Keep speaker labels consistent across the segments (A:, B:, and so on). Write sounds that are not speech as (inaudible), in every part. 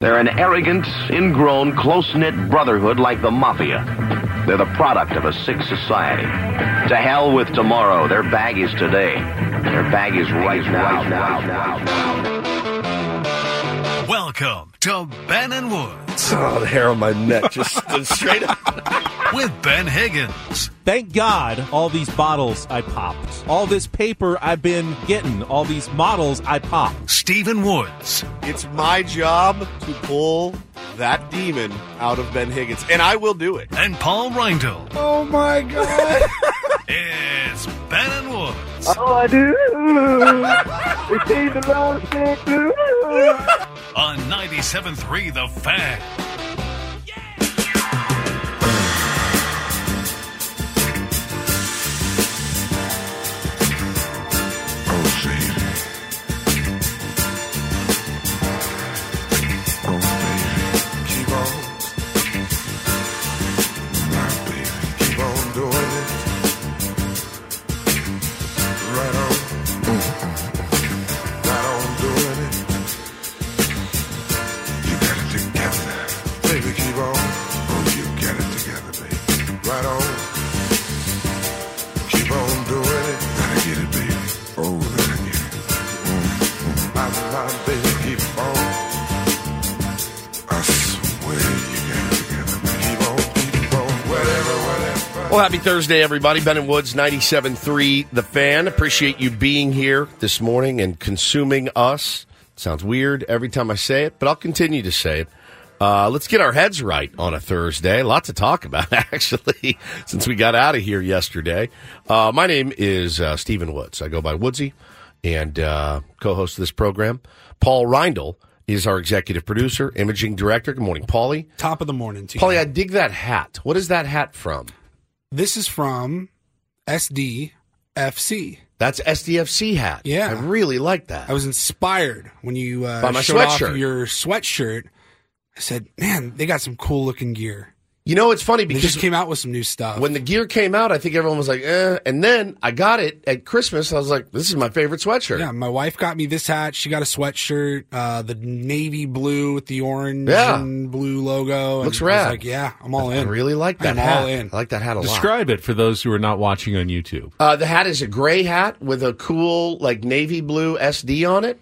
A: They're an arrogant, ingrown, close knit brotherhood like the Mafia. They're the product of a sick society. To hell with tomorrow. Their bag is today. Their bag is right now.
B: Welcome to Ben and Woods (laughs)
C: Oh, the hair on my neck just (laughs) stood straight up.
B: with Ben Higgins.
D: Thank God all these bottles I popped. All this paper I've been getting. All these models I popped.
B: Stephen Woods.
C: It's my job to pull that demon out of Ben Higgins, and I will do it.
B: and Paul Reindl.
C: Oh my God! (laughs)
B: It's Ben and Woods
E: Oh, I do. it seems a lot of things to
B: on 97.3 The Fan.
C: Thursday, everybody. Ben and Woods, 97.3 The Fan. Appreciate you being here this morning and consuming us. Sounds weird every time I say it, but I'll continue to say it. Uh, let's get our heads right on a Thursday. A lot to talk about, (laughs) actually, since we got out of here yesterday. Uh, my name is uh, Stephen Woods. I go by Woodsy and uh, co host of this program. Paul Reindl is our executive producer, imaging director. Good morning, Paulie.
F: Top of the morning to
C: Paulie. I dig that hat. What is that hat from?
F: This is from SDFC.
C: That's SDFC hat.
F: Yeah.
C: I really like that.
F: I was inspired when you uh,
C: By my
F: showed off
C: sweatshirt.
F: your sweatshirt. I said, "Man, they got some cool looking gear."
C: You know, it's funny
F: They
C: because
F: just came out with some new stuff.
C: when the gear came out, I think everyone was like, eh. And then I got it at Christmas. I was like, this is my favorite sweatshirt.
F: yeah, my wife got me this hat. She got a sweatshirt, uh, the navy blue with the orange
C: Yeah.
F: and blue logo. And
C: Looks
F: I was
C: rad.
F: like, yeah, I'm all
C: I
F: in.
C: really like that
F: I'm
C: hat.
F: all in.
C: I like that hat a lot.
D: Describe it for those who are not watching on YouTube.
C: Uh, the hat is a gray hat with a cool, like, navy blue SD on it.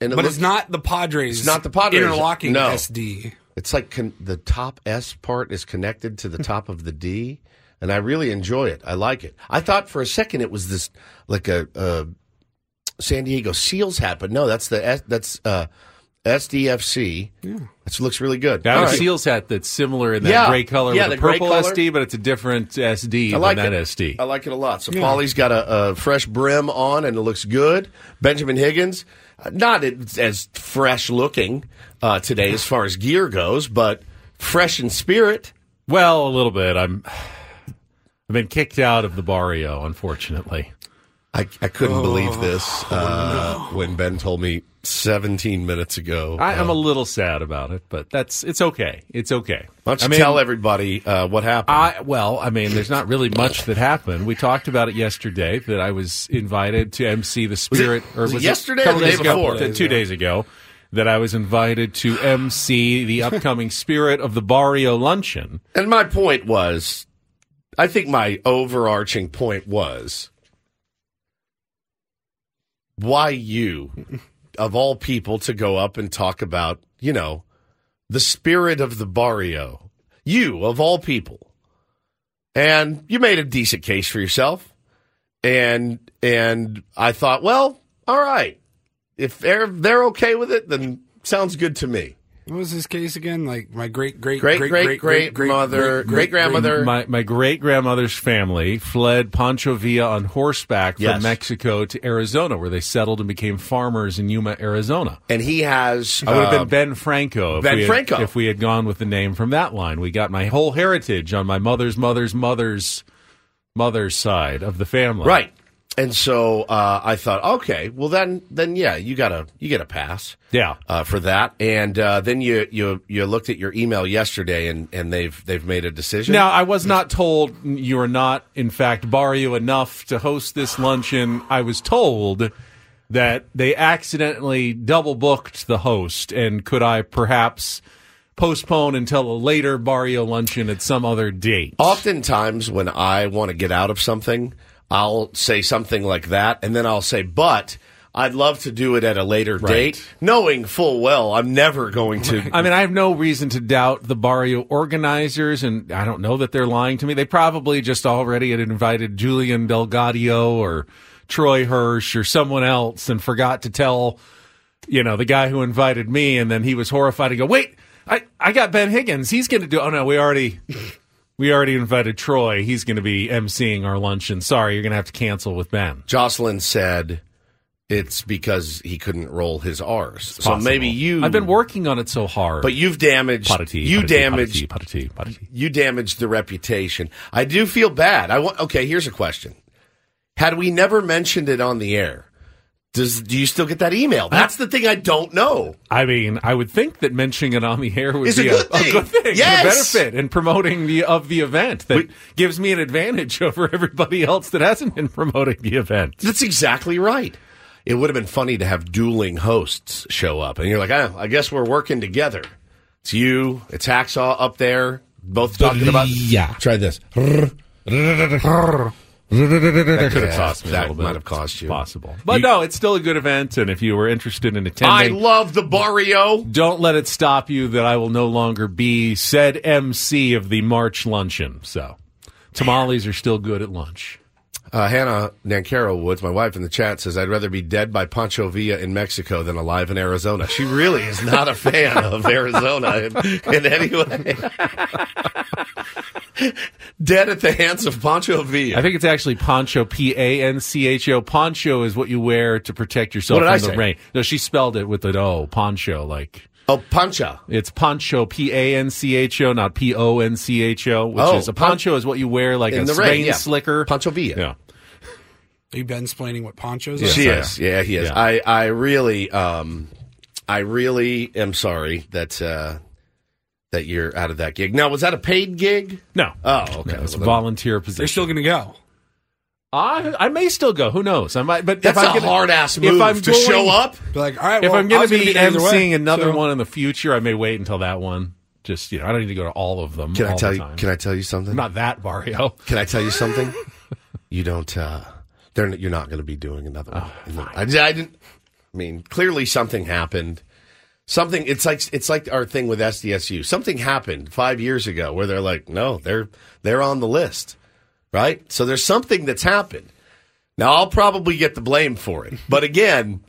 C: And it
F: But
C: looks,
F: it's not the Padres.
C: It's not the Padres.
F: interlocking
C: No.
F: SD.
C: It's like con- the top S part is connected to the top of the D, and I really enjoy it. I like it. I thought for a second it was this like a, a San Diego Seals hat, but no, that's the S- that's uh, SDFC. Yeah, it looks really good.
D: Now,
C: All
D: a. Seals hat that's similar in that
C: Yeah.
D: gray color
C: Yeah,
D: with
C: the
D: a purple
C: color.
D: SD, but it's a different SD
C: I like
D: than
C: it.
D: that SD.
C: I like it a lot. So Paulie's got a, a fresh brim on, and it looks good. Benjamin Higgins, uh, not as as fresh looking uh, today as far as gear goes, but fresh in spirit.
D: Well, a little bit. I'm. I've been kicked out of the barrio, unfortunately.
C: I, I couldn't believe this uh, when Ben told me 17 minutes ago.
D: I, I'm
C: Uh,
D: a little sad about it, but that's it's okay. It's okay.
C: why don't you
D: I mean,
C: tell everybody uh, what happened?
D: I well, I mean, there's not really much that happened. We talked about it yesterday that I was invited to MC the Spirit.
C: was it yesterday or the day
D: days ago?
C: before?
D: Uh, Two days ago. That I was invited to MC the (laughs) upcoming Spirit of the Barrio luncheon.
C: and my point was, I think my overarching point was, why you, of all people, to go up and talk about, you know, the spirit of the barrio? You, of all people. And you made a decent case for yourself. And and I thought, well, all right. If they're they're okay with it, then sounds good to me.
F: What was his case again? Like my great great
C: Great great great great mother, great grandmother.
D: My my great grandmother's family fled Pancho Villa on horseback from
C: Yes.
D: Mexico to Arizona, where they settled and became farmers in Yuma, Arizona.
C: and he has.
D: I would have
C: uh,
D: been Ben Franco if
C: Ben
D: we had,
C: Franco.
D: if we had gone with the name from that line. We got my whole heritage on my mother's mother's mother's mother's side of the family.
C: Right. And so uh, I thought, okay, well then, then yeah, you gotta you get a pass
D: Yeah.
C: uh, for that. And uh, then you you you looked at your email yesterday, and, and they've they've made a decision.
D: Now, I was not told you are not, in fact, Barrio enough to host this luncheon. I was told that they accidentally double booked the host, and could I perhaps postpone until a later Barrio luncheon at some other date?
C: Oftentimes, when I want to get out of something, I'll say something like that, and then I'll say, "But I'd love to do it at a later date," knowing full well I'm never going to.
D: I mean, I have no reason to doubt the Barrio organizers, and I don't know that they're lying to me. They probably just already had invited Julian Delgadio or Troy Hirsch or someone else and forgot to tell, you know, the guy who invited me, and then he was horrified to go, wait, I, I got Ben Higgins. He's going to do, oh no, we already. We already invited Troy. He's going to be emceeing our luncheon. Sorry, you're going to have to cancel with Ben.
C: Jocelyn said it's because he couldn't roll his R's. So
D: Possible.
C: maybe you.
D: I've been working on it so hard.
C: but you've damaged.
D: Potty,
C: you
D: potty,
C: damaged.
D: potty, potty.
C: you damaged the reputation. I do feel bad. I want. Okay, here's a question: Had we never mentioned it on the air, does do you still get that email? That's the thing I don't know.
D: I mean, I would think that mentioning it on the air would
C: Is a
D: be
C: good thing.
D: good thing, and
C: Yes.
D: a benefit in promoting the of the event that
C: We-
D: gives me an advantage (laughs) over everybody else that hasn't been promoting the event.
C: That's exactly right. It would have been funny to have dueling hosts show up, and you're like, oh, I guess we're working together. It's you, it's Hacksaw up there, both talking about.
F: yeah.
C: Try this. (laughs) (laughs)
D: That could have cost me
C: that
D: a little bit.
C: might have cost you.
D: Possible, but
C: You-
D: no, it's still a good event, and if you were interested in attending, I
C: love the Barrio.
D: don't let it stop you that I will no longer be said MC of the March luncheon. So, tamales are still good at lunch.
C: Uh, Hannah Nancaro Woods, my wife in the chat, says, I'd rather be dead by Pancho Villa in Mexico than alive in Arizona. She really is not a fan of Arizona in, in any way. (laughs) dead at the hands of Pancho Villa.
D: I think it's actually poncho, P A N C H O. Poncho is what you wear to protect yourself from
C: I
D: the
C: say?
D: rain. No, she spelled it with an O, poncho. Like
C: oh, Pancha.
D: it's poncho, P A N C H O, not P O N C H O. Which
C: Oh,
D: is a
C: pon-
D: is what you wear like
C: In
D: a
C: the
D: rain,
C: rain, yeah.
D: slicker.
C: Pancho Villa.
D: Yeah,
F: Are you been explaining what ponchos are?
C: She is. Yeah, he is.
D: Yeah.
C: I, I really, um, I really am sorry that, uh, that you're out of that gig. Now, was that a paid gig?
D: no,
C: Oh, okay.
D: No, it's a
C: Well, then-
D: volunteer position.
F: They're still going to go.
D: I, I may still go. Who knows? I might. But
C: That's
D: if I'm
C: a
D: gonna,
C: hard ass
D: if
C: move
D: I'm
C: to
D: going-
C: show up.
F: Be like, all right,
D: If
F: well,
D: I'm going to be
F: be there either way,
D: emceeing another
F: so-
D: one in the future, I may wait until that one. Just you know, I don't need to go to all of them.
C: Can I tell
D: the
C: you? Can I tell you something?
D: Not that Barrio.
C: Can I tell you something? (laughs) you don't. Uh, they're, you're not going to be doing another one.
D: Oh,
C: I, I didn't. I mean, clearly something happened. Something. It's like it's like our thing with SDSU. Something happened five years ago where they're like, no, they're they're on the list, right? So there's something that's happened. Now I'll probably get the blame for it, but again,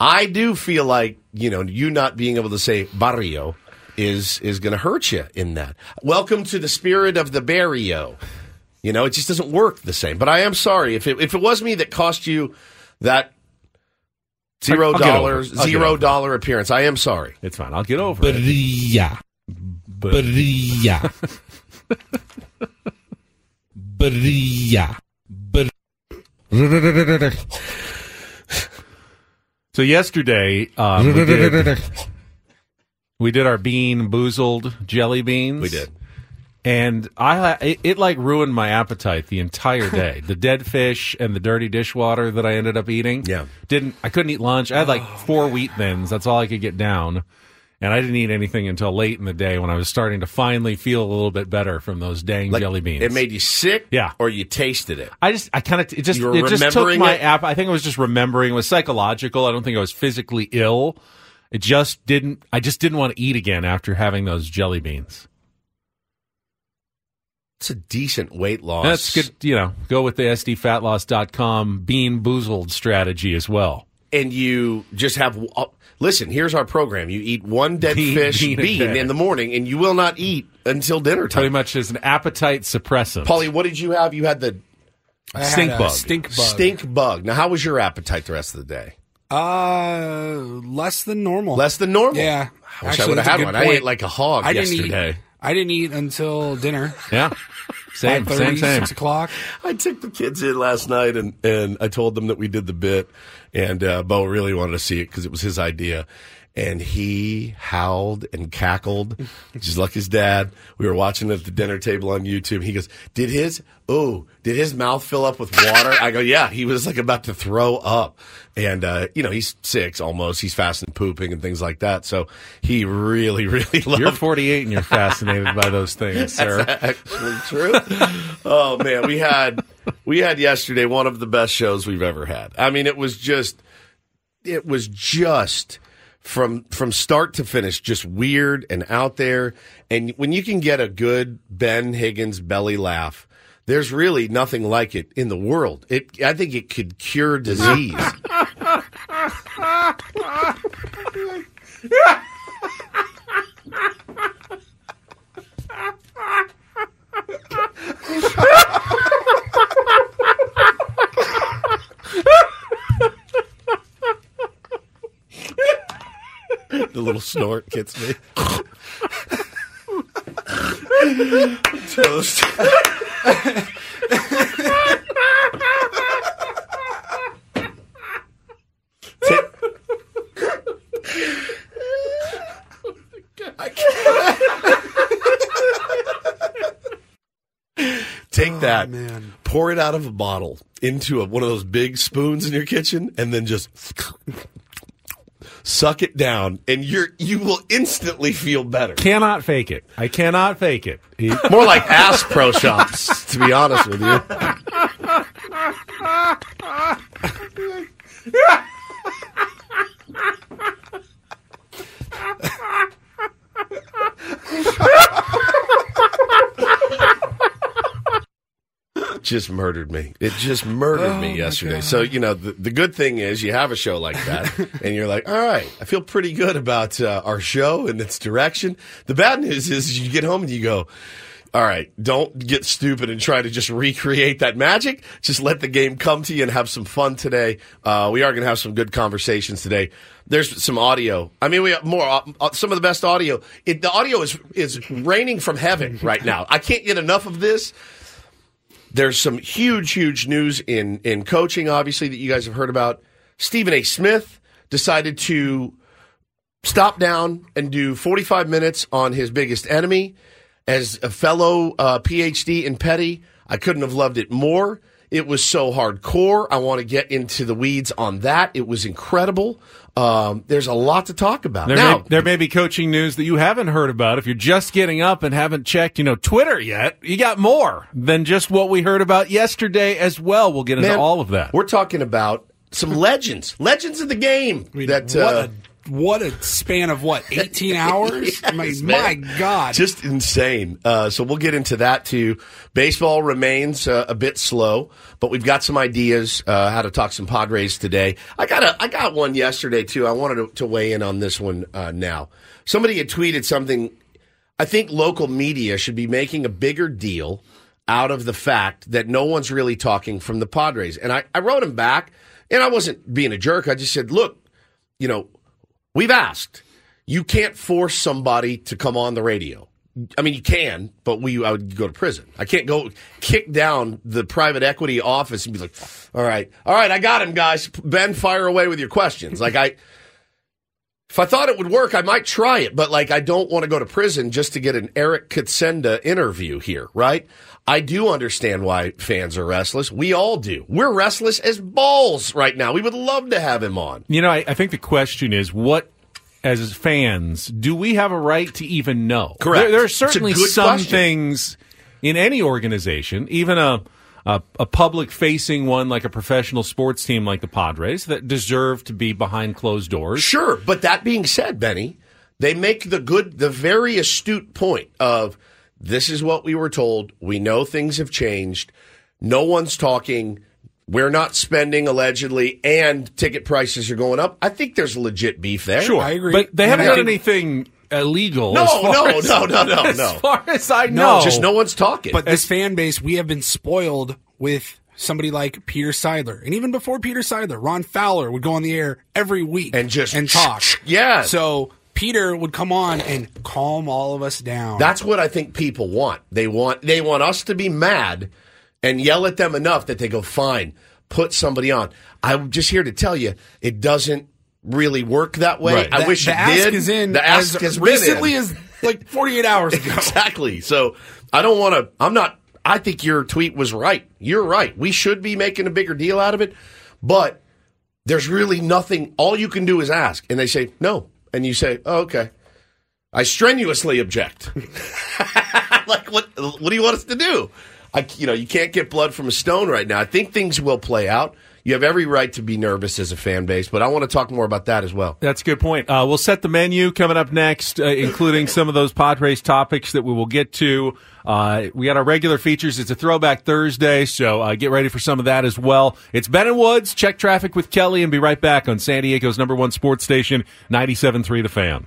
C: I do feel like you know you not being able to say barrio is is going to hurt you in that. Welcome to the spirit of the barrio. You know, it just doesn't work the same. But I am sorry if it if it was me that cost you that zero
D: I'll get over
C: dollars
D: it. I'll get
C: zero
D: over it.
C: dollar appearance. I am sorry.
D: It's fine. I'll get over it.
F: Bria.
D: But
F: Bria. Bria. Bria.
D: so yesterday, um, we, did, we did our BeanBoozled jelly beans.
C: We did.
D: And I it, it like ruined my appetite the entire day. (laughs) the dead fish and the dirty dishwater that I ended up eating.
C: Yeah.
D: didn't I couldn't eat lunch. I had like oh, four wheat thins. That's all I could get down. And I didn't eat anything until late in the day when I was starting to finally feel a little bit better from those dang
C: Like,
D: jelly beans.
C: It made you sick,
D: Yeah.
C: or you tasted it.
D: I just, I kind of, it just, it just took my
C: it?
D: app. I think I was just remembering. It was psychological. I don't think I was physically ill. It just didn't. I just didn't want to eat again after having those jelly beans.
C: It's a decent weight loss.
D: That's good. You know, go with the sdfatloss.com BeanBoozled strategy as well.
C: and you just have. Uh, listen, here's our program. You eat one dead
D: Bean-
C: fish
D: bean
C: bean,
D: a
C: in the morning, and you will not eat until dinner time.
D: Pretty much as an appetite suppressant.
C: Paulie, what did you have? You had the
F: I had
D: Stink
F: a
D: bug.
F: Stink bug.
C: stink bug. Now, how was your appetite the rest of the day?
F: Uh, less than normal.
C: Less than normal.
F: Yeah.
C: I wish
F: Actually,
C: I would have had
F: good
C: one. I ate like a hog
F: I didn't
C: yesterday.
F: eat. I didn't eat until dinner.
D: Yeah. (laughs) Same,
F: 5:30,
D: same, same.
F: Six o'clock.
C: I took the kids in last night and, and I told them that we did the bit, and uh, Bo really wanted to see it because it was his idea. And he howled and cackled, just like his dad. We were watching at the dinner table on YouTube. He goes, "Did his oh, did his mouth fill up with water?" I go, "Yeah." He was like about to throw up, and uh, you know he's six almost. He's fast and pooping and things like that. So he really, really loved.
D: You're 48 and you're fascinated by those things, (laughs) sir.
C: actually true. oh man, we had we had yesterday one of the best shows we've ever had. I mean, it was just it was just from from start to finish just weird and out there and when you can get a good Ben Higgins belly laugh there's really nothing like it in the world. It I think it could cure disease. (laughs) (laughs) the little snort gets me. Toast. Take oh, that,
F: man.
C: pour it out of a bottle into a, one of those big spoons in your kitchen, and then just suck it down, and you're you will instantly feel better.
D: Cannot fake it. I cannot fake it. He- (laughs)
C: More like ass pro shops, to be honest with you. (laughs) just murdered me. It just murdered me yesterday. So, you know, the, the good thing is you have a show like that (laughs) and you're like, all right, I feel pretty good about uh, our show and its direction. The bad news is you get home and you go, all right, don't get stupid and try to just recreate that magic. Just let the game come to you and have some fun today. Uh, we are going to have some good conversations today. There's some audio. I mean, we have more, uh, some of the best audio. It, the audio is, is raining from heaven right now. I can't get enough of this. There's some huge, huge news in, in coaching, obviously, that you guys have heard about. Stephen A. Smith decided to stop down and do 45 minutes on his biggest enemy. As a fellow uh, PhD in Petty, I couldn't have loved it more. It was so hardcore. I want to get into the weeds on that. It was incredible. Um, there's a lot to talk about.
D: There,
C: now,
D: may, there may be coaching news that you haven't heard about. If you're just getting up and haven't checked, you know, Twitter yet, you got more than just what we heard about yesterday as well. We'll get into
C: man,
D: all of that.
C: We're talking about some legends, legends of the game.
F: I mean,
C: that
F: what
C: uh,
F: a what a span of what eighteen (laughs) hours? I mean, my. God!
C: Just insane. Uh, so we'll get into that too. Baseball remains uh, a bit slow, but we've got some ideas uh, how to talk some Padres today. I got a, I got one yesterday too. I wanted to, to weigh in on this one uh, now. Somebody had tweeted something. I think local media should be making a bigger deal out of the fact that no one's really talking from the Padres. And I, I wrote him back, and I wasn't being a jerk. I just said, look, you know, we've asked. You can't force somebody to come on the radio. I mean, you can, but we I would go to prison. I can't go kick down the private equity office and be like, "All right, all right, I got him, guys. Ben, fire away with your questions." Like I, if I thought it would work, I might try it, but like I don't want to go to prison just to get an Eric Kutsenda interview here, right? I do understand why fans are restless. We all do. We're restless as balls right now. We would love to have him on.
D: You know, I, I think the question is what, as fans, do we have a right to even know?
C: Correct.
D: There, there are certainly some
C: question.
D: things in any organization, even a, a a public facing one like a professional sports team like the Padres, that deserve to be behind closed doors.
C: Sure, but that being said, Benny, they make the good, the very astute point of this is what we were told. We know things have changed. No one's talking. we're not spending allegedly, and ticket prices are going up. I think there's legit beef there.
D: Sure,
F: I agree.
D: But they haven't done anything illegal.
C: No, no,
D: as-
C: no, no, no, (laughs)
D: As far as I know, No,
C: Just no one's talking.
F: But this fan base, we have been spoiled with somebody like Peter Seidler, and even before Peter Seidler, Ron Fowler would go on the air every week
C: And just
F: and talk.
C: Yeah.
F: So Peter would come on and calm all of us down.
C: That's what I think people want. They want they want us to be mad and yell at them enough that they go, fine, put somebody on. I'm just here to tell you, it doesn't really work that way.
D: Right.
C: I
F: The-
C: wish
F: the
C: it
F: ask
C: did.
F: is in
C: The ask
F: as
C: has
F: recently
C: been in.
F: as like 48 hours ago. (laughs)
C: exactly. So I don't want to. I'm not. I think your tweet was right. You're right. We should be making a bigger deal out of it, but there's really nothing. All you can do is ask, and they say no, and you say, oh, "Okay." I strenuously object. (laughs) like what? What do you want us to do? I, you know, you can't get blood from a stone right now. I think things will play out. You have every right to be nervous as a fan base, but I want to talk more about that as well.
D: That's a good point. Uh, we'll set the menu coming up next, uh, including some of those Padres topics that we will get to. Uh, we got our regular features. It's a throwback Thursday, so uh, get ready for some of that as well. It's Ben and Woods. Check traffic with Kelly and be right back on San Diego's number one sports station, 97.3 The Fan.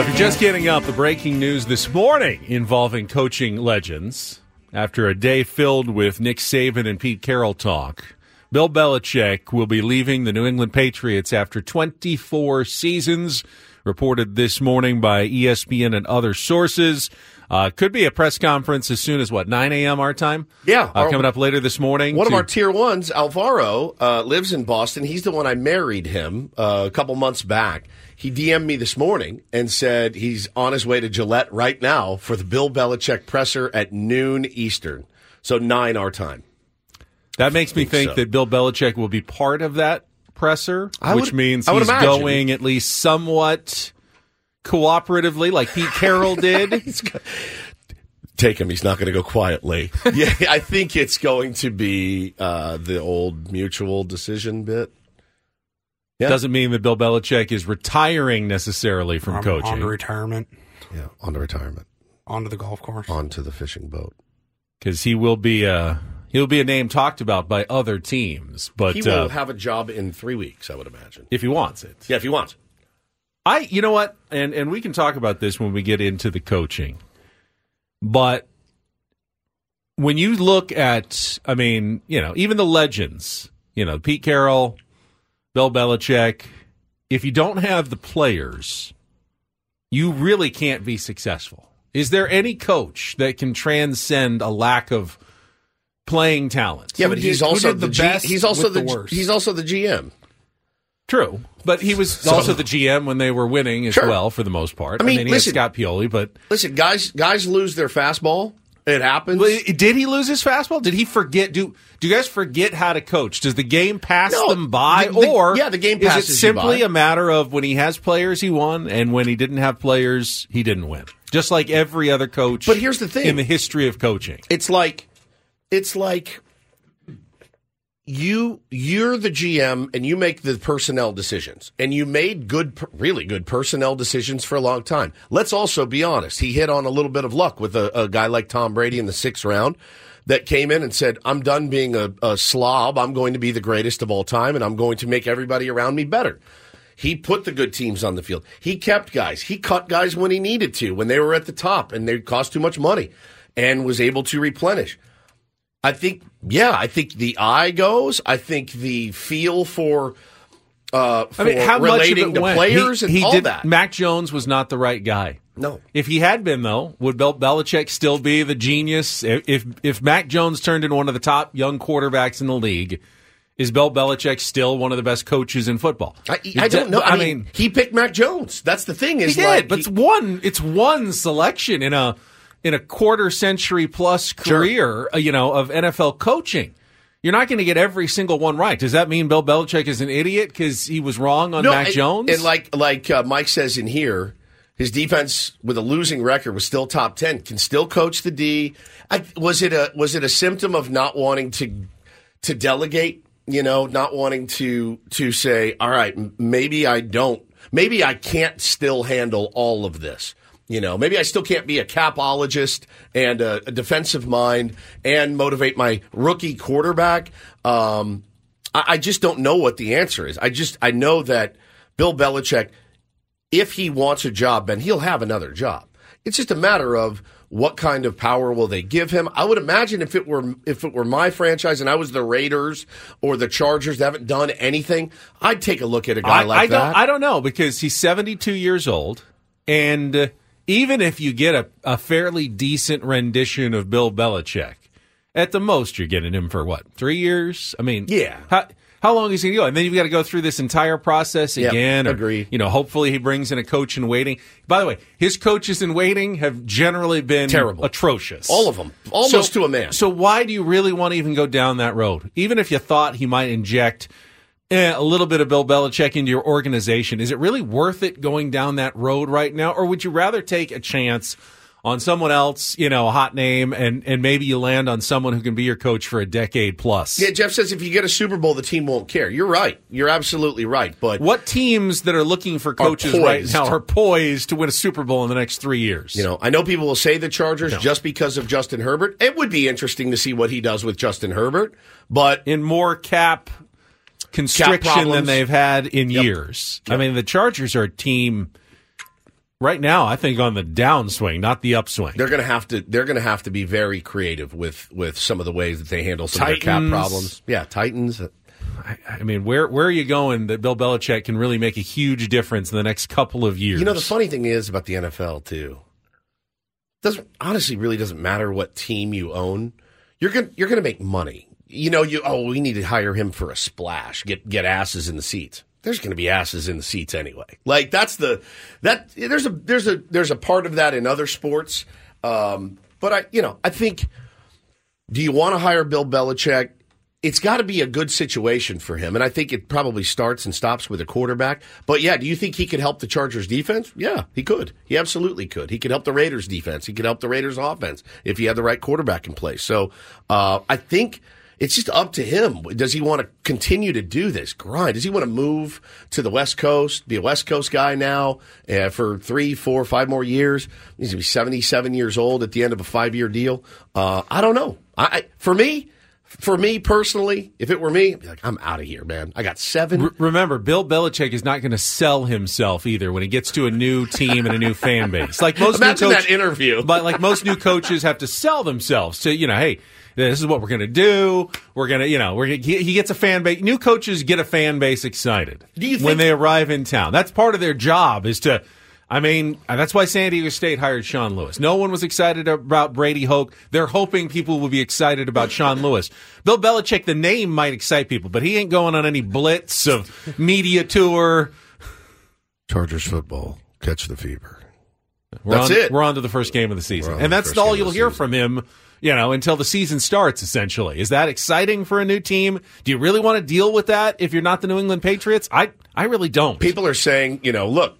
D: Well, if you're just getting up, the breaking news this morning involving coaching legends after a day filled with Nick Saban and Pete Carroll talk. Bill Belichick will be leaving the New England Patriots after 24 seasons, reported this morning by ESPN and other sources. Uh, could be a press conference as soon as what 9 a.m. our time.
C: Yeah,
D: uh,
C: our-
D: coming up later this morning.
C: One of our tier ones, Alvaro, uh, lives in Boston. He's the one I married him uh, a couple months back. He DM'd me this morning and said he's on his way to Gillette right now for the Bill Belichick presser at noon Eastern, so nine our time.
D: That makes me
C: think
D: think
C: so.
D: that Bill Belichick will be part of that presser,
C: I
D: which
C: would-
D: means he's
C: imagine.
D: going at least somewhat cooperatively, like Pete Carroll (laughs) did.
C: take him. He's not going to go quietly. (laughs) yeah, I think it's going to be uh, the old mutual decision bit. Yeah.
D: Doesn't mean that Bill Belichick is retiring necessarily from
F: On-
D: coaching.
F: On to retirement.
C: Yeah, on to retirement,
F: Onto the golf course.
C: onto the fishing boat.
D: because he will be a he'll be a name talked about by other teams. But
C: he will
D: uh,
C: have a job in three weeks, I would imagine.
D: if he wants it,
C: Yeah, if he wants.
D: I you know what, and and we can talk about this when we get into the coaching, but when you look at, I mean, you know, even the legends, you know, Pete Carroll, Bill Belichick, if you don't have the players, you really can't be successful. Is there any coach that can transcend a lack of playing talent?
C: Yeah, but
F: did-
C: he's
F: who
C: also
F: did
C: the,
F: the
C: G-
F: best
C: he's also the,
F: the worst?
C: he's also the GM.
D: True, but he was
C: So-
D: also the GM when they were winning as
C: Sure.
D: well for the most part.
C: I mean,
D: he
C: listen-
D: had Scott Pioli, but
C: Listen, guys, guys lose their fastball. It happens.
D: Well, did he lose his fastball? Did he forget? Do do you guys forget how to coach? Does the game pass
C: No,
D: them by,
C: the- the-
D: or
C: yeah, the game
D: is it
C: passes
D: simply a matter of when he has players he won, and when he didn't have players he didn't win? Just like every other coach.
C: But here's the thing.
D: in the history of coaching,
C: It's like it's like you you're the GM and you make the personnel decisions and you made good really good personnel decisions for a long time. Let's also be honest. He hit on a little bit of luck with a, a guy like Tom Brady in the 6th round that came in and said, "I'm done being a, a slob. I'm going to be the greatest of all time and I'm going to make everybody around me better." He put the good teams on the field. He kept guys. He cut guys when he needed to, when they were at the top and they cost too much money, and was able to replenish. I think, yeah, I think the eye goes. I think the feel for, uh, for
D: I mean, how much of
C: relating
D: it
C: to
D: went?
C: players
D: he,
C: and
D: he
C: all
D: did,
C: that.
D: Mac Jones was not the right guy.
C: No.
D: If he had been, though, would Bel- Belichick still be the genius? If, if if Mac Jones turned into one of the top young quarterbacks in the league, is Bill Belichick still one of the best coaches in football?
C: I, I don't know. I, mean, he picked Mac Jones. That's the thing. Is he
D: did,
C: like
D: but
C: he-
D: it's one. It's one selection in a in a quarter century plus career, uh, you know, of NFL coaching. You're not going to get every single one right. Does that mean Bill Belichick is an idiot because he was wrong on
C: No,
D: Mac
C: and-
D: Jones?
C: And like like uh, Mike says in here, his defense with a losing record was still top ten. Can still coach the D. I, was it a was it a symptom of not wanting to to delegate? You know, not wanting to to say, all right, maybe I don't, maybe I can't still handle all of this. You know, maybe I still can't be a capologist and a, a defensive mind and motivate my rookie quarterback. Um, I, I just don't know what the answer is. I just I know that Bill Belichick, if he wants a job, then he'll have another job. It's just a matter of what kind of power will they give him. I would imagine if it were if it were my franchise and I was the Raiders or the Chargers that haven't done anything, I'd take a look at a guy
D: I,
C: like
D: I
C: that.
D: don't. I don't know because he's 72 years old, and uh, even if you get a, a fairly decent rendition of Bill Belichick, at the most you're getting him for what three years? I mean,
C: Yeah.
D: How, how long is he going to go? And then you've got to go through this entire process
C: Yep,
D: again. or,
C: agree.
D: You know, hopefully he brings in a coach in waiting. By the way, his coaches in waiting have generally been
C: Terrible.
D: atrocious.
C: All of them, almost to a man.
D: So why do you really want to even go down that road? Even if you thought he might inject eh, a little bit of Bill Belichick into your organization, is it really worth it going down that road right now, or would you rather take a chance? On someone else, you know, a hot name, and, and maybe you land on someone who can be your coach for a decade plus.
C: Yeah, Jeff says if you get a Super Bowl, the team won't care. You're right. You're absolutely right. But
D: What teams that are looking for coaches right now are poised to win a Super Bowl in the next three years?
C: You know, I know people will say the Chargers just because of Justin Herbert. It would be interesting to see what he does with Justin Herbert, but
D: in more cap constriction than they've had in
C: Yep.
D: years. I mean, the Chargers are a team right now. I think on the downswing, not the upswing.
C: they're going to have to they're going to have to be very creative with with some of the ways that they handle some of their cap problems. Yeah, Titans.
D: I mean, where where are you going that Bill Belichick can really make a huge difference in the next couple of years?
C: You know, the funny thing is about the NFL too. Doesn't honestly really doesn't matter what team you own. You're gonna you're going to make money. You know, you oh, we need to hire him for a splash. Get get asses in the seats. There's going to be asses in the seats anyway. Like that's the that there's a there's a there's a part of that in other sports. Um, but I you know I think do you want to hire Bill Belichick it's got to be a good situation for him. And I think it probably starts and stops with a quarterback. But yeah, do you think he could help the Chargers defense? Yeah, he could. He absolutely could. He could help the Raiders defense. He could help the Raiders offense if he had the right quarterback in place. So uh, I think it's just up to him. Does he want to continue to do this grind? Does he want to move to the West Coast, be a West Coast guy now uh, for three, four, five more years? He's going to be 77 years old at the end of a five year deal. Uh, I don't know. I, I For me, for me personally, if it were me, I'd be like, I'm out of here, man. I got seven.
D: R- remember, Bill Belichick is not going to sell himself either when he gets to a new team and a new fan base. Like most
C: Imagine
D: new coach-
C: that interview.
D: but like most new coaches have to sell themselves to you know, hey, this is what we're going to do. We're going to, you know, we're gonna, he, he gets a fan base. New coaches get a fan base excited
C: Do you
D: when they arrive in town. That's part of their job is to. I mean, uh, that's why San Diego State hired Sean Lewis. No one was excited about Brady Hoke. They're hoping people will be excited about Sean Lewis. Bill Belichick, the name might excite people, but he ain't going on any blitz of media tour.
C: Chargers football, catch the fever.
D: We're
C: That's
D: on,
C: it.
D: We're on to the first game of the season. And that's all you'll hear from him, you know, until the season starts, essentially. Is that exciting for a new team? Do you really want to deal with that if you're not the New England Patriots? I, I really don't.
C: People are saying, you know, look,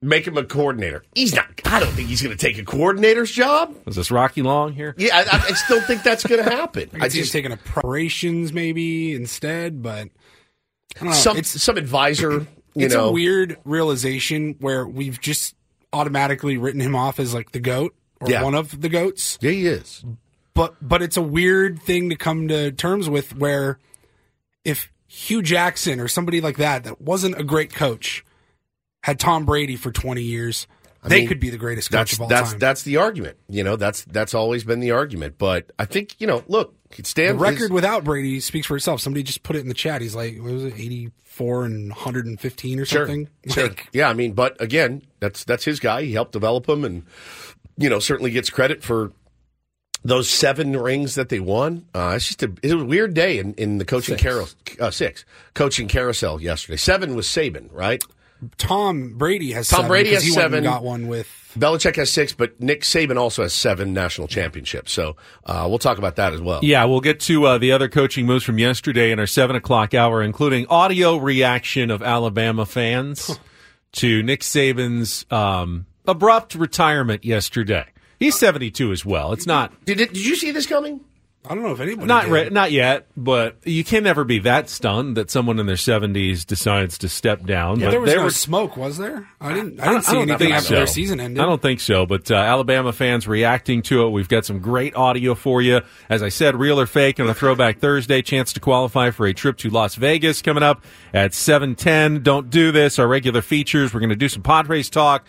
C: make him a coordinator. He's not. I don't think he's going to take a coordinator's job.
D: Is this Rocky Long here?
C: Yeah, I, I still think that's going to happen. (laughs)
F: I could see him taking a preparations maybe instead, but I don't know.
C: some
F: it's
C: some advisor. (clears throat) You
F: it's
C: know,
F: a weird realization where we've just automatically written him off as like the goat or
C: Yeah.
F: one of the goats.
C: Yeah, he is.
F: But but it's a weird thing to come to terms with where if Hue Jackson or somebody like that that wasn't a great coach had Tom Brady for 20 years,
C: I
F: they
C: mean,
F: could be the greatest coach
C: That's
F: of all
C: that's
F: time.
C: that's the argument. You know, that's that's always been the argument. But I think you know, look,
F: the
C: Stan
F: record
C: is-
F: without Brady speaks for itself. Somebody just put it in the chat. He's like, what was it, 84 and 115 or something?
C: sure.
F: Like,
C: Yeah, I mean, but again, that's that's his guy. He helped develop him, and you know, certainly gets credit for those seven rings that they won. Uh, it's just a it was a weird day in, in the coaching
F: Six.
C: carousel. Uh, six coaching carousel yesterday. Seven was Saban, right?
F: Tom Brady has
C: Tom
F: seven
C: Brady
F: because
C: has
F: he went and
C: seven.
F: got one with
C: Belichick has six, but Nick Saban also has seven national championships. So uh, we'll talk about that as well.
D: Yeah, we'll get to uh, the other coaching moves from yesterday in our 7 o'clock hour, including audio reaction of Alabama fans to Nick Saban's um, abrupt retirement yesterday. He's 72 as well. It's not
C: Did it, did you see this coming?
F: I don't know if anybody
D: not re- not yet, but you can never be that stunned that someone in their 70s decides to step down.
F: Yeah,
D: but
F: there was no
D: were
F: smoke, was there? I didn't. I
D: I
F: didn't see
D: don't
F: anything after
D: so.
F: their season ended.
D: I don't think so, but uh, Alabama fans reacting to it. We've got some great audio for you. As I said, real or fake on a Throwback Thursday. Chance to qualify for a trip to Las Vegas coming up at seven ten. Don't do this. Our regular features. We're going to do some Padres talk.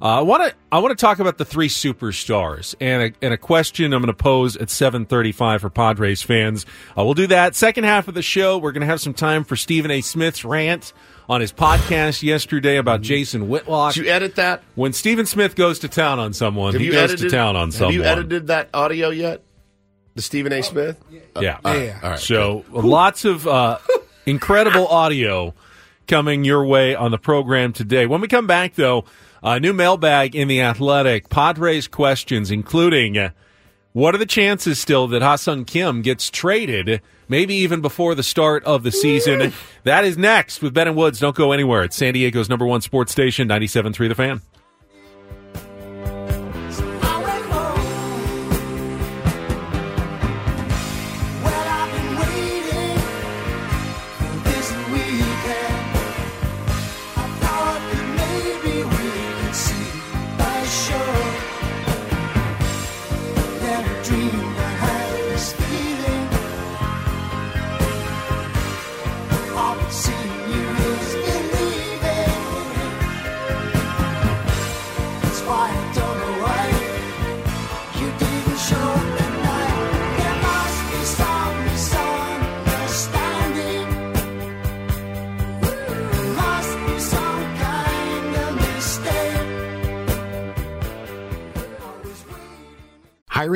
D: Uh, I want to I want to talk about the three superstars and a, and a question I'm going to pose at 7:35 for Padres fans. Uh, we'll do that second half of the show. We're going to have some time for Stephen A. Smith's rant on his podcast yesterday about Jason Whitlock.
C: Did you edit that?
D: When Stephen Smith goes to town on someone,
C: Have
D: he goes
C: edited,
D: to town on
C: have
D: someone.
C: you edited that audio yet? The Stephen A. Smith?
D: Yeah.
C: Uh, all right, all right.
D: So lots of uh, incredible audio coming your way on the program today. When we come back, though, a new mailbag in the Athletic, Padres questions, including uh, what are the chances still that Ha-seong Kim gets traded, maybe even before the start of the season? (laughs) that is next with Ben and Woods. Don't go anywhere. It's San Diego's number one sports station, 97.3 The Fan.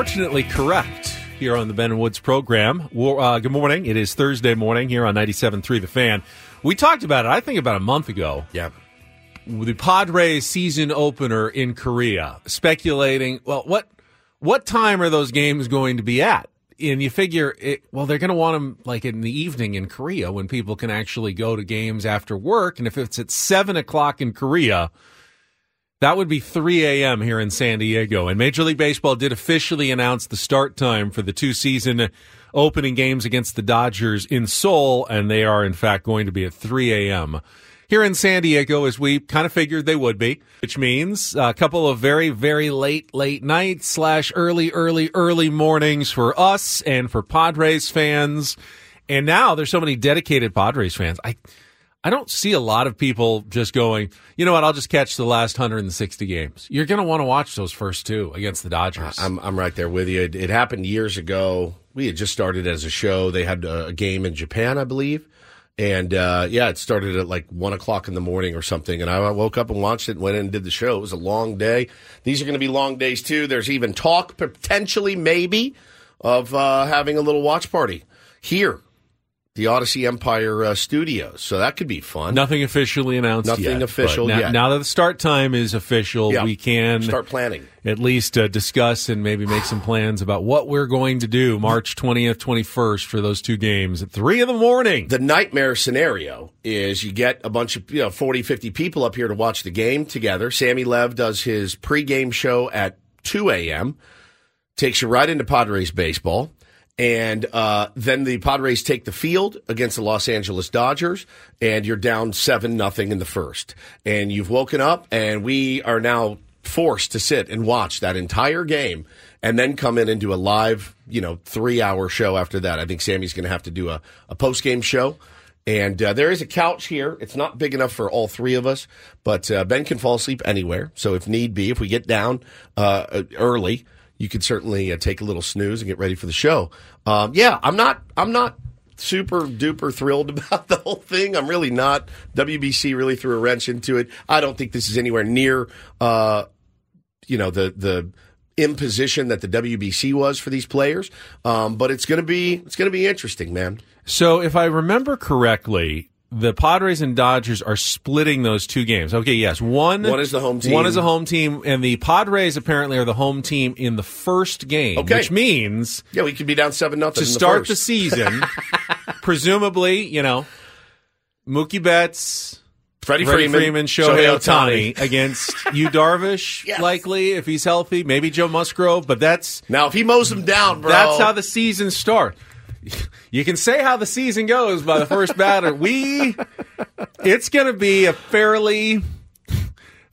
D: Unfortunately correct here on the Ben Woods program. Well, Uh, good morning. It is Thursday morning here on 97.3 The Fan. We talked about it, I think, about a month ago.
C: Yeah.
D: The Padres season opener in Korea, speculating, well, what what time are those games going to be at? And you figure, it, well, they're going to want them like in the evening in Korea when people can actually go to games after work. And if it's at 7 o'clock in Korea, that would be 3 a.m. here in San Diego. And Major League Baseball did officially announce the start time for the two season opening games against the Dodgers in Seoul, and they are, in fact, going to be at 3 a.m. here in San Diego, as we kind of figured they would be, which means a couple of very, very late, late nights slash early, early, early mornings for us and for Padres fans. And now there's so many dedicated Padres fans. I, I don't see a lot of people just going, you know what, I'll just catch the last 160 games. You're going to want to watch those first two against the Dodgers.
C: I'm, I'm right there with you. It, it happened years ago. We had just started as a show. They had a, game in Japan, I believe. And uh, yeah, it started at like one o'clock in the morning or something. And I woke up and watched it and went in and did the show. It was a long day. These are going to be long days too. There's even talk, potentially, maybe, of uh, having a little watch party here, the Audacy Empire uh, Studios. So that could be fun.
D: Nothing officially announced
C: Nothing
D: yet,
C: official
D: now,
C: yet.
D: Now that the start time is official,
C: Yeah.
D: we can
C: Start planning.
D: at least uh, discuss and maybe make some plans about what we're going to do March 20th, 21st for those two games at 3 in the morning.
C: The nightmare scenario is you get a bunch of, you know, 40, 50 people up here to watch the game together. Sammy Lev does his pregame show at 2 a.m., takes you right into Padres baseball. And uh, then the Padres take the field against the Los Angeles Dodgers, and you're down seven nothing in the first. And you've woken up, and we are now forced to sit and watch that entire game, and then come in and do a live, you know, three hour show after that. I think Sammy's going to have to do a, a post game show. And uh, there is a couch here. It's not big enough for all three of us, but uh, Ben can fall asleep anywhere. So if need be, if we get down uh, early, you could certainly uh, take a little snooze and get ready for the show. Um, yeah, I'm not. I'm not super duper thrilled (laughs) about the whole thing. I'm really not. WBC really threw a wrench into it. I don't think this is anywhere near, uh, you know, the the imposition that the WBC was for these players. Um, but it's gonna be it's gonna be interesting, man.
D: So, if I remember correctly, the Padres and Dodgers are splitting those two games. Okay, yes, one
C: One is the home team.
D: One is a home team, and the Padres apparently are the home team in the first game,
C: Okay.
D: which means
C: Yeah, we could be down seven nothing
D: to start
C: the,
D: the season, (laughs) presumably, you know, Mookie Betts,
C: Freddie
D: Freddie
C: Freeman,
D: Freeman, Shohei
C: Shohei
D: Otani
C: Ohtani. (laughs)
D: against you, Darvish, (laughs)
C: Yes.
D: likely if he's healthy, maybe Joe Musgrove, but that's
C: Now, if he mows them down, bro,
D: that's how the season starts. (laughs) You can say how the season goes by the first batter. We, it's going to be a fairly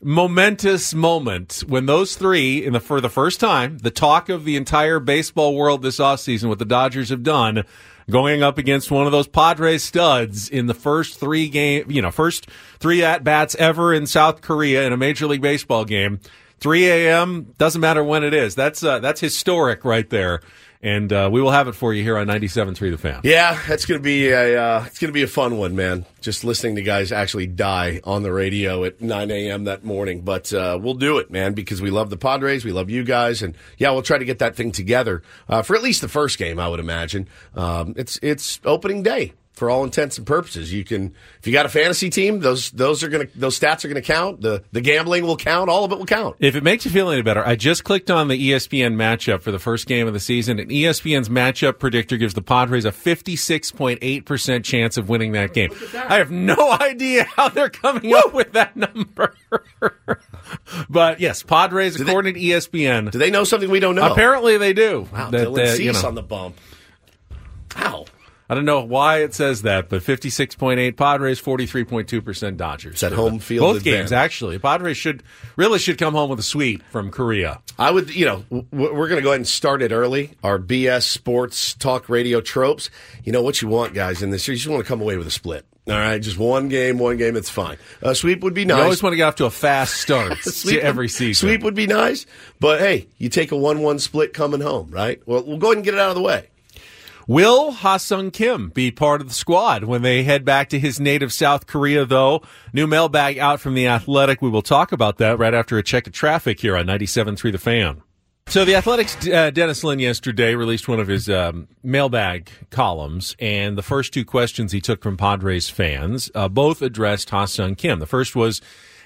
D: momentous moment when those three, in the for the first time, the talk of the entire baseball world this offseason, what the Dodgers have done, going up against one of those Padres studs in the first three game, you know, first three at bats ever in South Korea in a Major League Baseball game. 3 a.m. doesn't matter when it is. That's uh, that's historic right there. And uh, we will have it for you here on 97.3 The Fan.
C: Yeah, that's gonna be a uh, it's gonna be a fun one, man. Just listening to guys actually die on the radio at 9 a.m. that morning, but uh, we'll do it, man, because we love the Padres, we love you guys, and yeah, we'll try to get that thing together uh, for at least the first game. I would imagine um, it's it's opening day for all intents and purposes. You can, if you got a fantasy team, those those are gonna those stats are gonna count. The the gambling will count. All of it will count.
D: If it makes you feel any better, I just clicked on the ESPN matchup for the first game of the season, and ESPN's matchup predictor gives the Padres a 56.8% chance of winning that game. I have no (laughs) idea how they're coming up with that number. (laughs) but yes, Padres, according to E ESPN.
C: Do they know something we don't know?
D: Apparently they do.
C: Wow,
D: That,
C: Dylan
D: uh, you
C: Cease
D: know.
C: on the bump. Wow.
D: I don't know why it says that, but 56.8 Padres, 43.2% Dodgers.
C: It's that home field
D: Both
C: advantage.
D: games, actually. Padres should really should come home with a sweep from Korea.
C: I would, you know, we're going to go ahead and start it early. Our BS sports talk radio tropes. You know what you want, guys, in this series. You just want to come away with a split. All right, just one game, one game. That's fine. A sweep would be nice.
D: You always want to get off to a fast start (laughs)
C: Sweep
D: to every season.
C: Sweep would be nice, but hey, you take a one-one split coming home, right? Well, we'll go ahead and get it out of the way.
D: Will Ha-seong Kim be part of the squad when they head back to his native South Korea, though? New mailbag out from The Athletic. We will talk about that right after a check of traffic here on 97.3 The Fan. So the Athletics, uh, Dennis Lin yesterday released one of his um, mailbag columns, and the first two questions he took from Padres fans uh, both addressed Ha-seong Kim. The first was,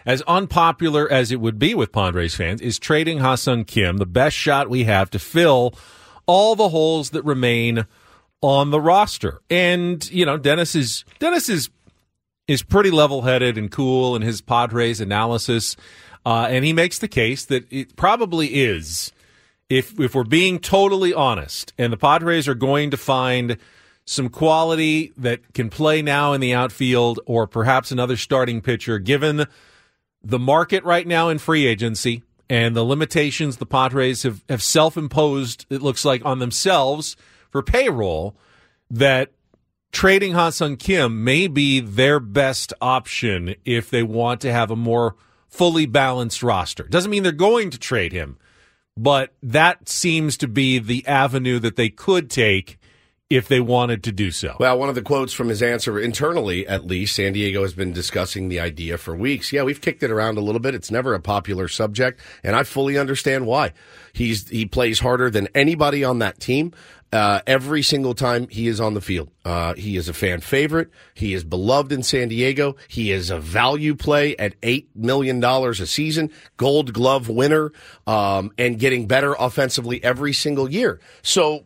D: as unpopular as it would be with Padres fans, is trading Ha-seong Kim the best shot we have to fill all the holes that remain on the roster. And, you know, Dennis is Dennis is is pretty level-headed and cool in his Padres analysis. Uh, and he makes the case that it probably is if if we're being totally honest, and the Padres are going to find some quality that can play now in the outfield or perhaps another starting pitcher given the market right now in free agency and the limitations the Padres have, have self imposed, it looks like, on themselves for payroll, that trading Ha-seong Kim may be their best option if they want to have a more fully balanced roster. Doesn't mean they're going to trade him, but that seems to be the avenue that they could take if they wanted to do so.
C: Well, one of the quotes from his answer internally, at least, San Diego has been discussing the idea for weeks. Yeah, we've kicked it around a little bit. It's never a popular subject, and I fully understand why. He's he plays harder than anybody on that team. Uh, every single time he is on the field, uh, he is a fan favorite. He is beloved in San Diego. He is a value play at eight million dollars a season, Gold Glove winner, um, and getting better offensively every single year. So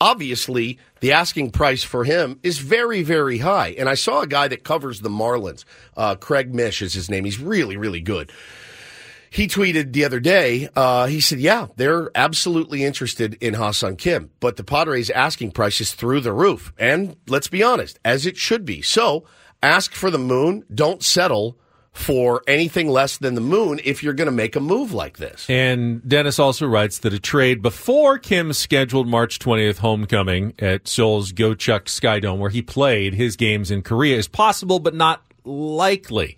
C: obviously the asking price for him is very, very high. And I saw a guy that covers the Marlins, uh, Craig Mish is his name. He's really, really good. He tweeted the other day, uh, he said, yeah, they're absolutely interested in Ha-seong Kim, but the Padres asking price is through the roof. And let's be honest, as it should be. So ask for the moon. Don't settle for anything less than the moon if you're going to make a move like this.
D: And Dennis also writes that a trade before Kim's scheduled March 20th homecoming at Seoul's Gocheok Skydome, where he played his games in Korea, is possible but not likely.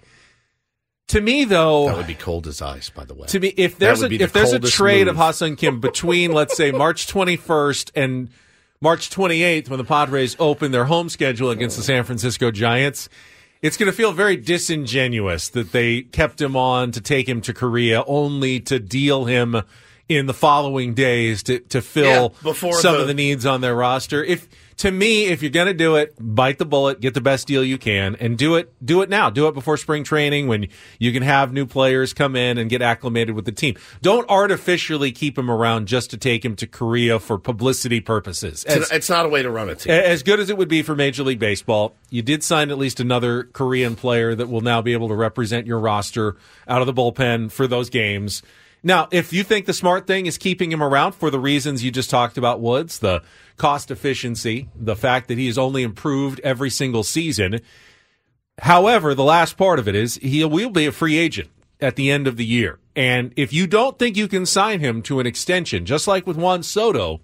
D: To me, though,
C: That would be cold as ice, by the way.
D: to me, if there's a
C: the
D: if there's a trade of
C: move.
D: Ha-seong Kim (laughs) between, let's say, March 21st and March 28th, when the Padres open their home schedule against the San Francisco Giants, it's going to feel very disingenuous that they kept him on to take him to Korea, only to deal him in the following days to to fill
C: Yeah, before
D: some
C: the-
D: of the needs on their roster. If to me, if you're going to do it, bite the bullet, get the best deal you can, and do it. Do it now. Do it before spring training when you can have new players come in and get acclimated with the team. Don't artificially keep him around just to take him to Korea for publicity purposes. As,
C: it's not a way to run a team.
D: as good as it would be for Major League Baseball, you did sign at least another Korean player that will now be able to represent your roster out of the bullpen for those games. Now, if you think the smart thing is keeping him around for the reasons you just talked about, Woods, the cost efficiency, the fact that he has only improved every single season. However, the last part of it is he will be a free agent at the end of the year. And if you don't think you can sign him to an extension, just like with Juan Soto,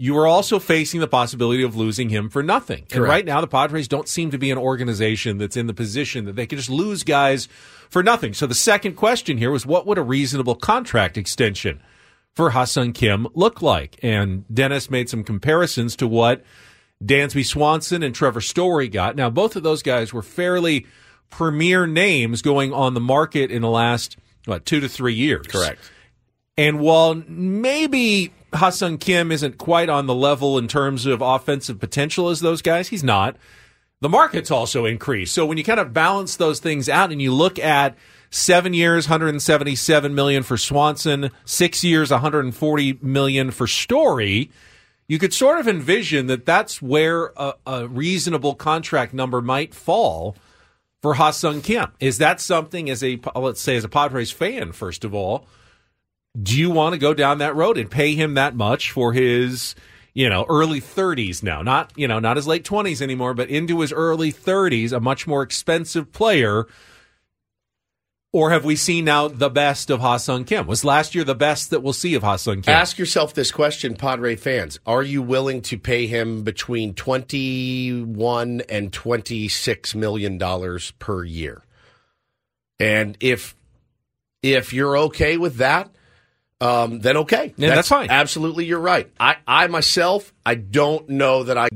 D: you are also facing the possibility of losing him for nothing. And right now, the Padres don't seem to be an organization that's in the position that they can just lose guys for nothing. So the second question here was what would a reasonable contract extension for Ha-seong Kim look like? And Dennis made some comparisons to what Dansby Swanson and Trevor Story got. Now, both of those guys were fairly premier names going on the market in the last, what, two to three years.
C: Correct.
D: And while maybe Ha-seong Kim isn't quite on the level in terms of offensive potential as those guys. He's not. The market's also increased. So when you kind of balance those things out and you look at seven years, 177 million for Swanson, six years, 140 million for Story, you could sort of envision that that's where a, a reasonable contract number might fall for Ha-seong Kim. Is that something as a let's say as a Padres fan, first of all, do you want to go down that road and pay him that much for his you know early 30s now not you know not his late 20s anymore but into his early 30s a much more expensive player or have we seen now the best of Ha-seong Kim? Was last year the best that we'll see of Ha-seong Kim?
C: Ask yourself this question, Padre fans. Are you willing to pay him between 21 and 26 million dollars per year? And if if you're okay with that, um, then okay.
D: Yeah, that's fine.
C: Absolutely, you're right. I, I myself, I don't know that I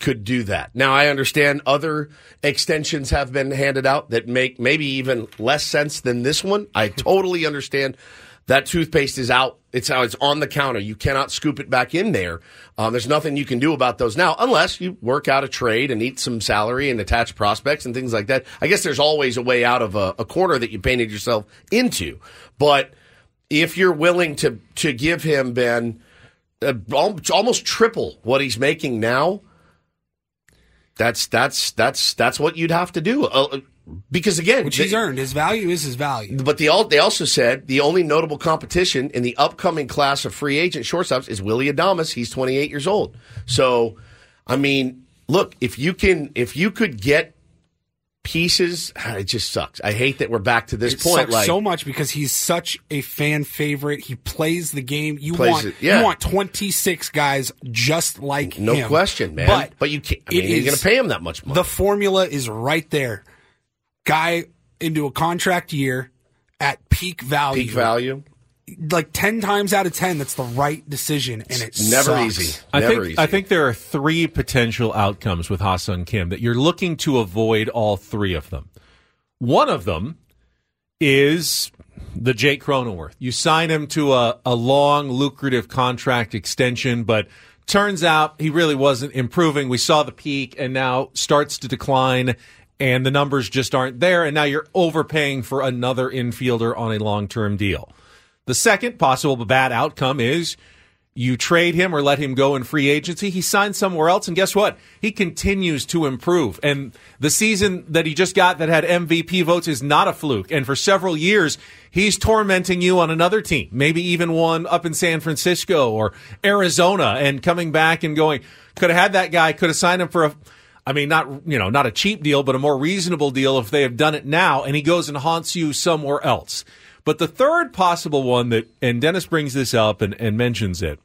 C: could do that. Now, I understand other extensions have been handed out that make maybe even less sense than this one. I (laughs) totally understand that toothpaste is out. It's how it's on the counter. You cannot scoop it back in there. Um, there's nothing you can do about those now, unless you work out a trade and eat some salary and attach prospects and things like that. I guess there's always a way out of a, a corner that you painted yourself into. But if you're willing to to give him Ben uh, almost triple what he's making now, that's that's that's that's what you'd have to do. Uh, because again,
F: Which he's earned. His value is his value.
C: but the they also said the only notable competition in the upcoming class of free agent shortstops is Willy Adames. He's 28 years old. So, I mean, look, if you can, if you could get pieces, (sighs) it just sucks. I hate that we're back to this
F: It
C: point.
F: sucks
C: Like,
F: so much because he's such a fan favorite. He plays the game. You want
C: it, yeah.
F: you want twenty six guys just like
C: no
F: him.
C: question, man.
F: But
C: But, you can't. I mean, you're going to pay him that much money.
F: the formula is right there. Guy into a contract year at peak value.
C: Peak value.
F: Like ten times out of ten, that's the right decision, and it's
C: Never easy.
D: I
C: Never
D: think
C: easy.
D: I think there are three potential outcomes with Ha-seong Kim that you're looking to avoid all three of them. One of them is the Jake Cronenworth. You sign him to a, a long, lucrative contract extension, but turns out he really wasn't improving. We saw the peak and now starts to decline and the numbers just aren't there. And now you're overpaying for another infielder on a long term deal. The second possible bad outcome is you trade him or let him go in free agency. He signs somewhere else, and guess what? He continues to improve. And the season that he just got that had MVP votes is not a fluke. And for several years, he's tormenting you on another team, maybe even one up in San Francisco or Arizona, and coming back and going, could have had that guy, could have signed him for a. I mean, not you know, not a cheap deal, but a more reasonable deal if they have done it now, and he goes and haunts you somewhere else. But the third possible one that, and Dennis brings this up and, and mentions it,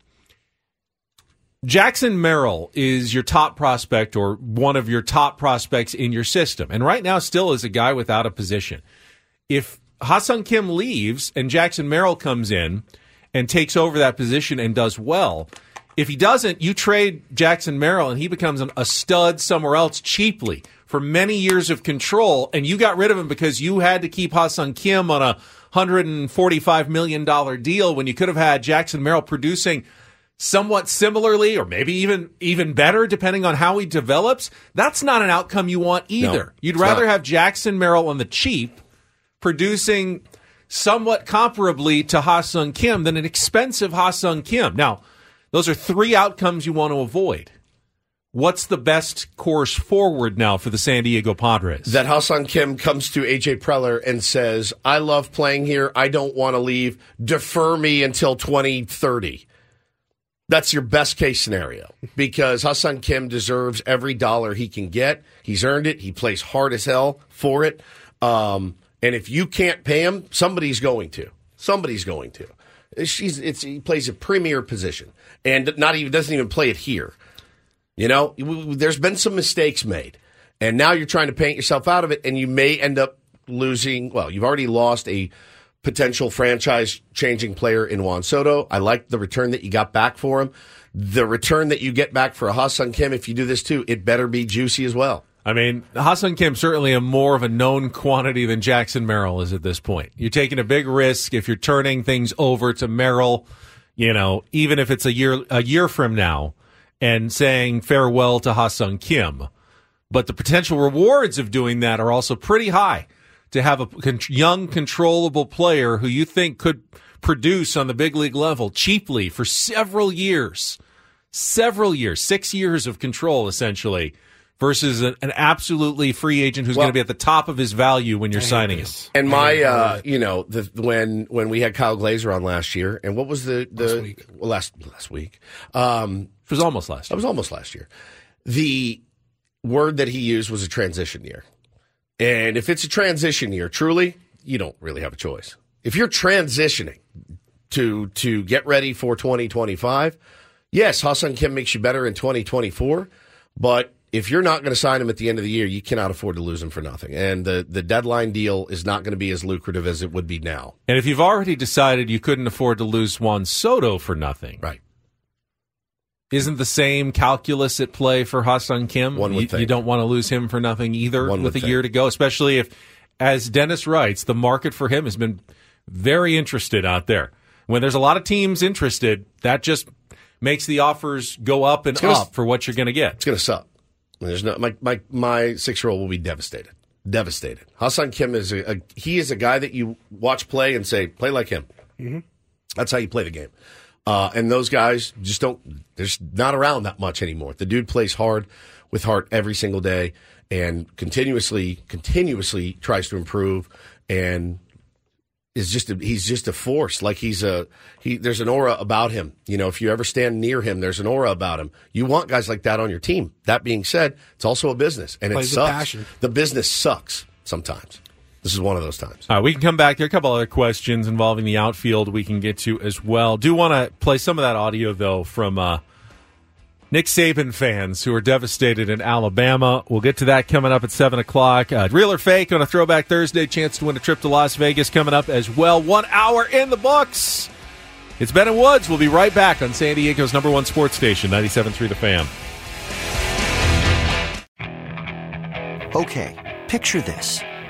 D: Jackson Merrill is your top prospect or one of your top prospects in your system. And right now, still is a guy without a position. If Ha-seong Kim leaves and Jackson Merrill comes in and takes over that position and does well, if he doesn't, you trade Jackson Merrill and he becomes an, a stud somewhere else cheaply for many years of control. And you got rid of him because you had to keep Ha-seong Kim on a $145 million deal when you could have had Jackson Merrill producing somewhat similarly or maybe even even better depending on how he develops. That's not an outcome you want either.
C: No,
D: you'd rather
C: not.
D: have Jackson Merrill on the cheap producing somewhat comparably to Ha-seong Kim than an expensive Ha-seong Kim. Now those are three outcomes you want to avoid what's the best course forward now for the San Diego Padres
C: that Ha-seong Kim comes to AJ Preller and says, I love playing here. I don't want to leave. Defer me until 2030. That's your best case scenario because Ha-seong Kim deserves every dollar he can get. He's earned it. He plays hard as hell for it. Um, and if you can't pay him, somebody's going to. Somebody's going to. It's, he plays a premier position and not even doesn't even play it here. You know, there's been some mistakes made, and now you're trying to paint yourself out of it, and you may end up losing. Well, you've already lost a potential franchise changing player in Juan Soto. I like the return that you got back for him. The return that you get back for a Ha-seong Kim, if you do this too, it better be juicy as well.
D: I mean, Ha-seong Kim certainly a more of a known quantity than Jackson Merrill is at this point. You're taking a big risk if you're turning things over to Merrill. you know, even if it's a year a year from now, and saying farewell to Ha-seong Kim. But the potential rewards of doing that are also pretty high. To have a con- young, controllable player who you think could produce on the big league level cheaply for several years, several years, six years of control essentially, versus an, an absolutely free agent who's
C: Well-
D: going to be at the top of his value when you're signing him.
C: And my, uh, you know, the when when we had Kyle Glaser on last year, and what was the the last week? Well, last last week, um,
D: it was almost last.
C: It was almost last year. The word that he used was a transition year, and if it's a transition year, truly, you don't really have a choice. If you're transitioning to to get ready for 2025, yes, Ha-seong Kim makes you better in 2024, but if you're not going to sign him at the end of the year, you cannot afford to lose him for nothing. And the, the deadline deal is not going to be as lucrative as it would be now.
D: And if you've already decided you couldn't afford to lose Juan Soto for nothing,
C: right?
D: Isn't the same calculus at play for Ha-seong Kim?
C: One would
D: you,
C: think.
D: you don't want to lose him for nothing either
C: One
D: with a
C: would
D: year to go, especially if, as Dennis writes, the market for him has been very interested out there. When there's a lot of teams interested, that just makes the offers go up and
C: It's gonna-
D: up for what you're going to get.
C: It's going to suck. There's no my my my six year old will be devastated, devastated. Ha-seong Kim is a, a he is a guy that you watch play and say play like him.
F: Mm-hmm.
C: That's how you play the game. Uh, and those guys just don't. There's not around that much anymore. The dude plays hard with heart every single day and continuously, continuously tries to improve and is just a, he's just a force. Like he's a he. There's an aura about him. You know, if you ever stand near him, there's an aura about him. You want guys like that on your team. That being said, it's also a business, and it
F: Plays
C: sucks.
F: passion.
C: The business sucks sometimes. This is one of those times.
D: All right, we can come back. There are a couple other questions involving the outfield we can get to as well. Do want to play some of that audio though from uh, Nick Saban fans who are devastated in Alabama. We'll get to that coming up at seven o'clock. Uh, Real or fake on a Throwback Thursday. Chance to win a trip to Las Vegas coming up as well. One hour in the books. It's Ben and Woods. We'll be right back on San Diego's number one sports station, 97.3 The Fan.
G: Okay, picture this.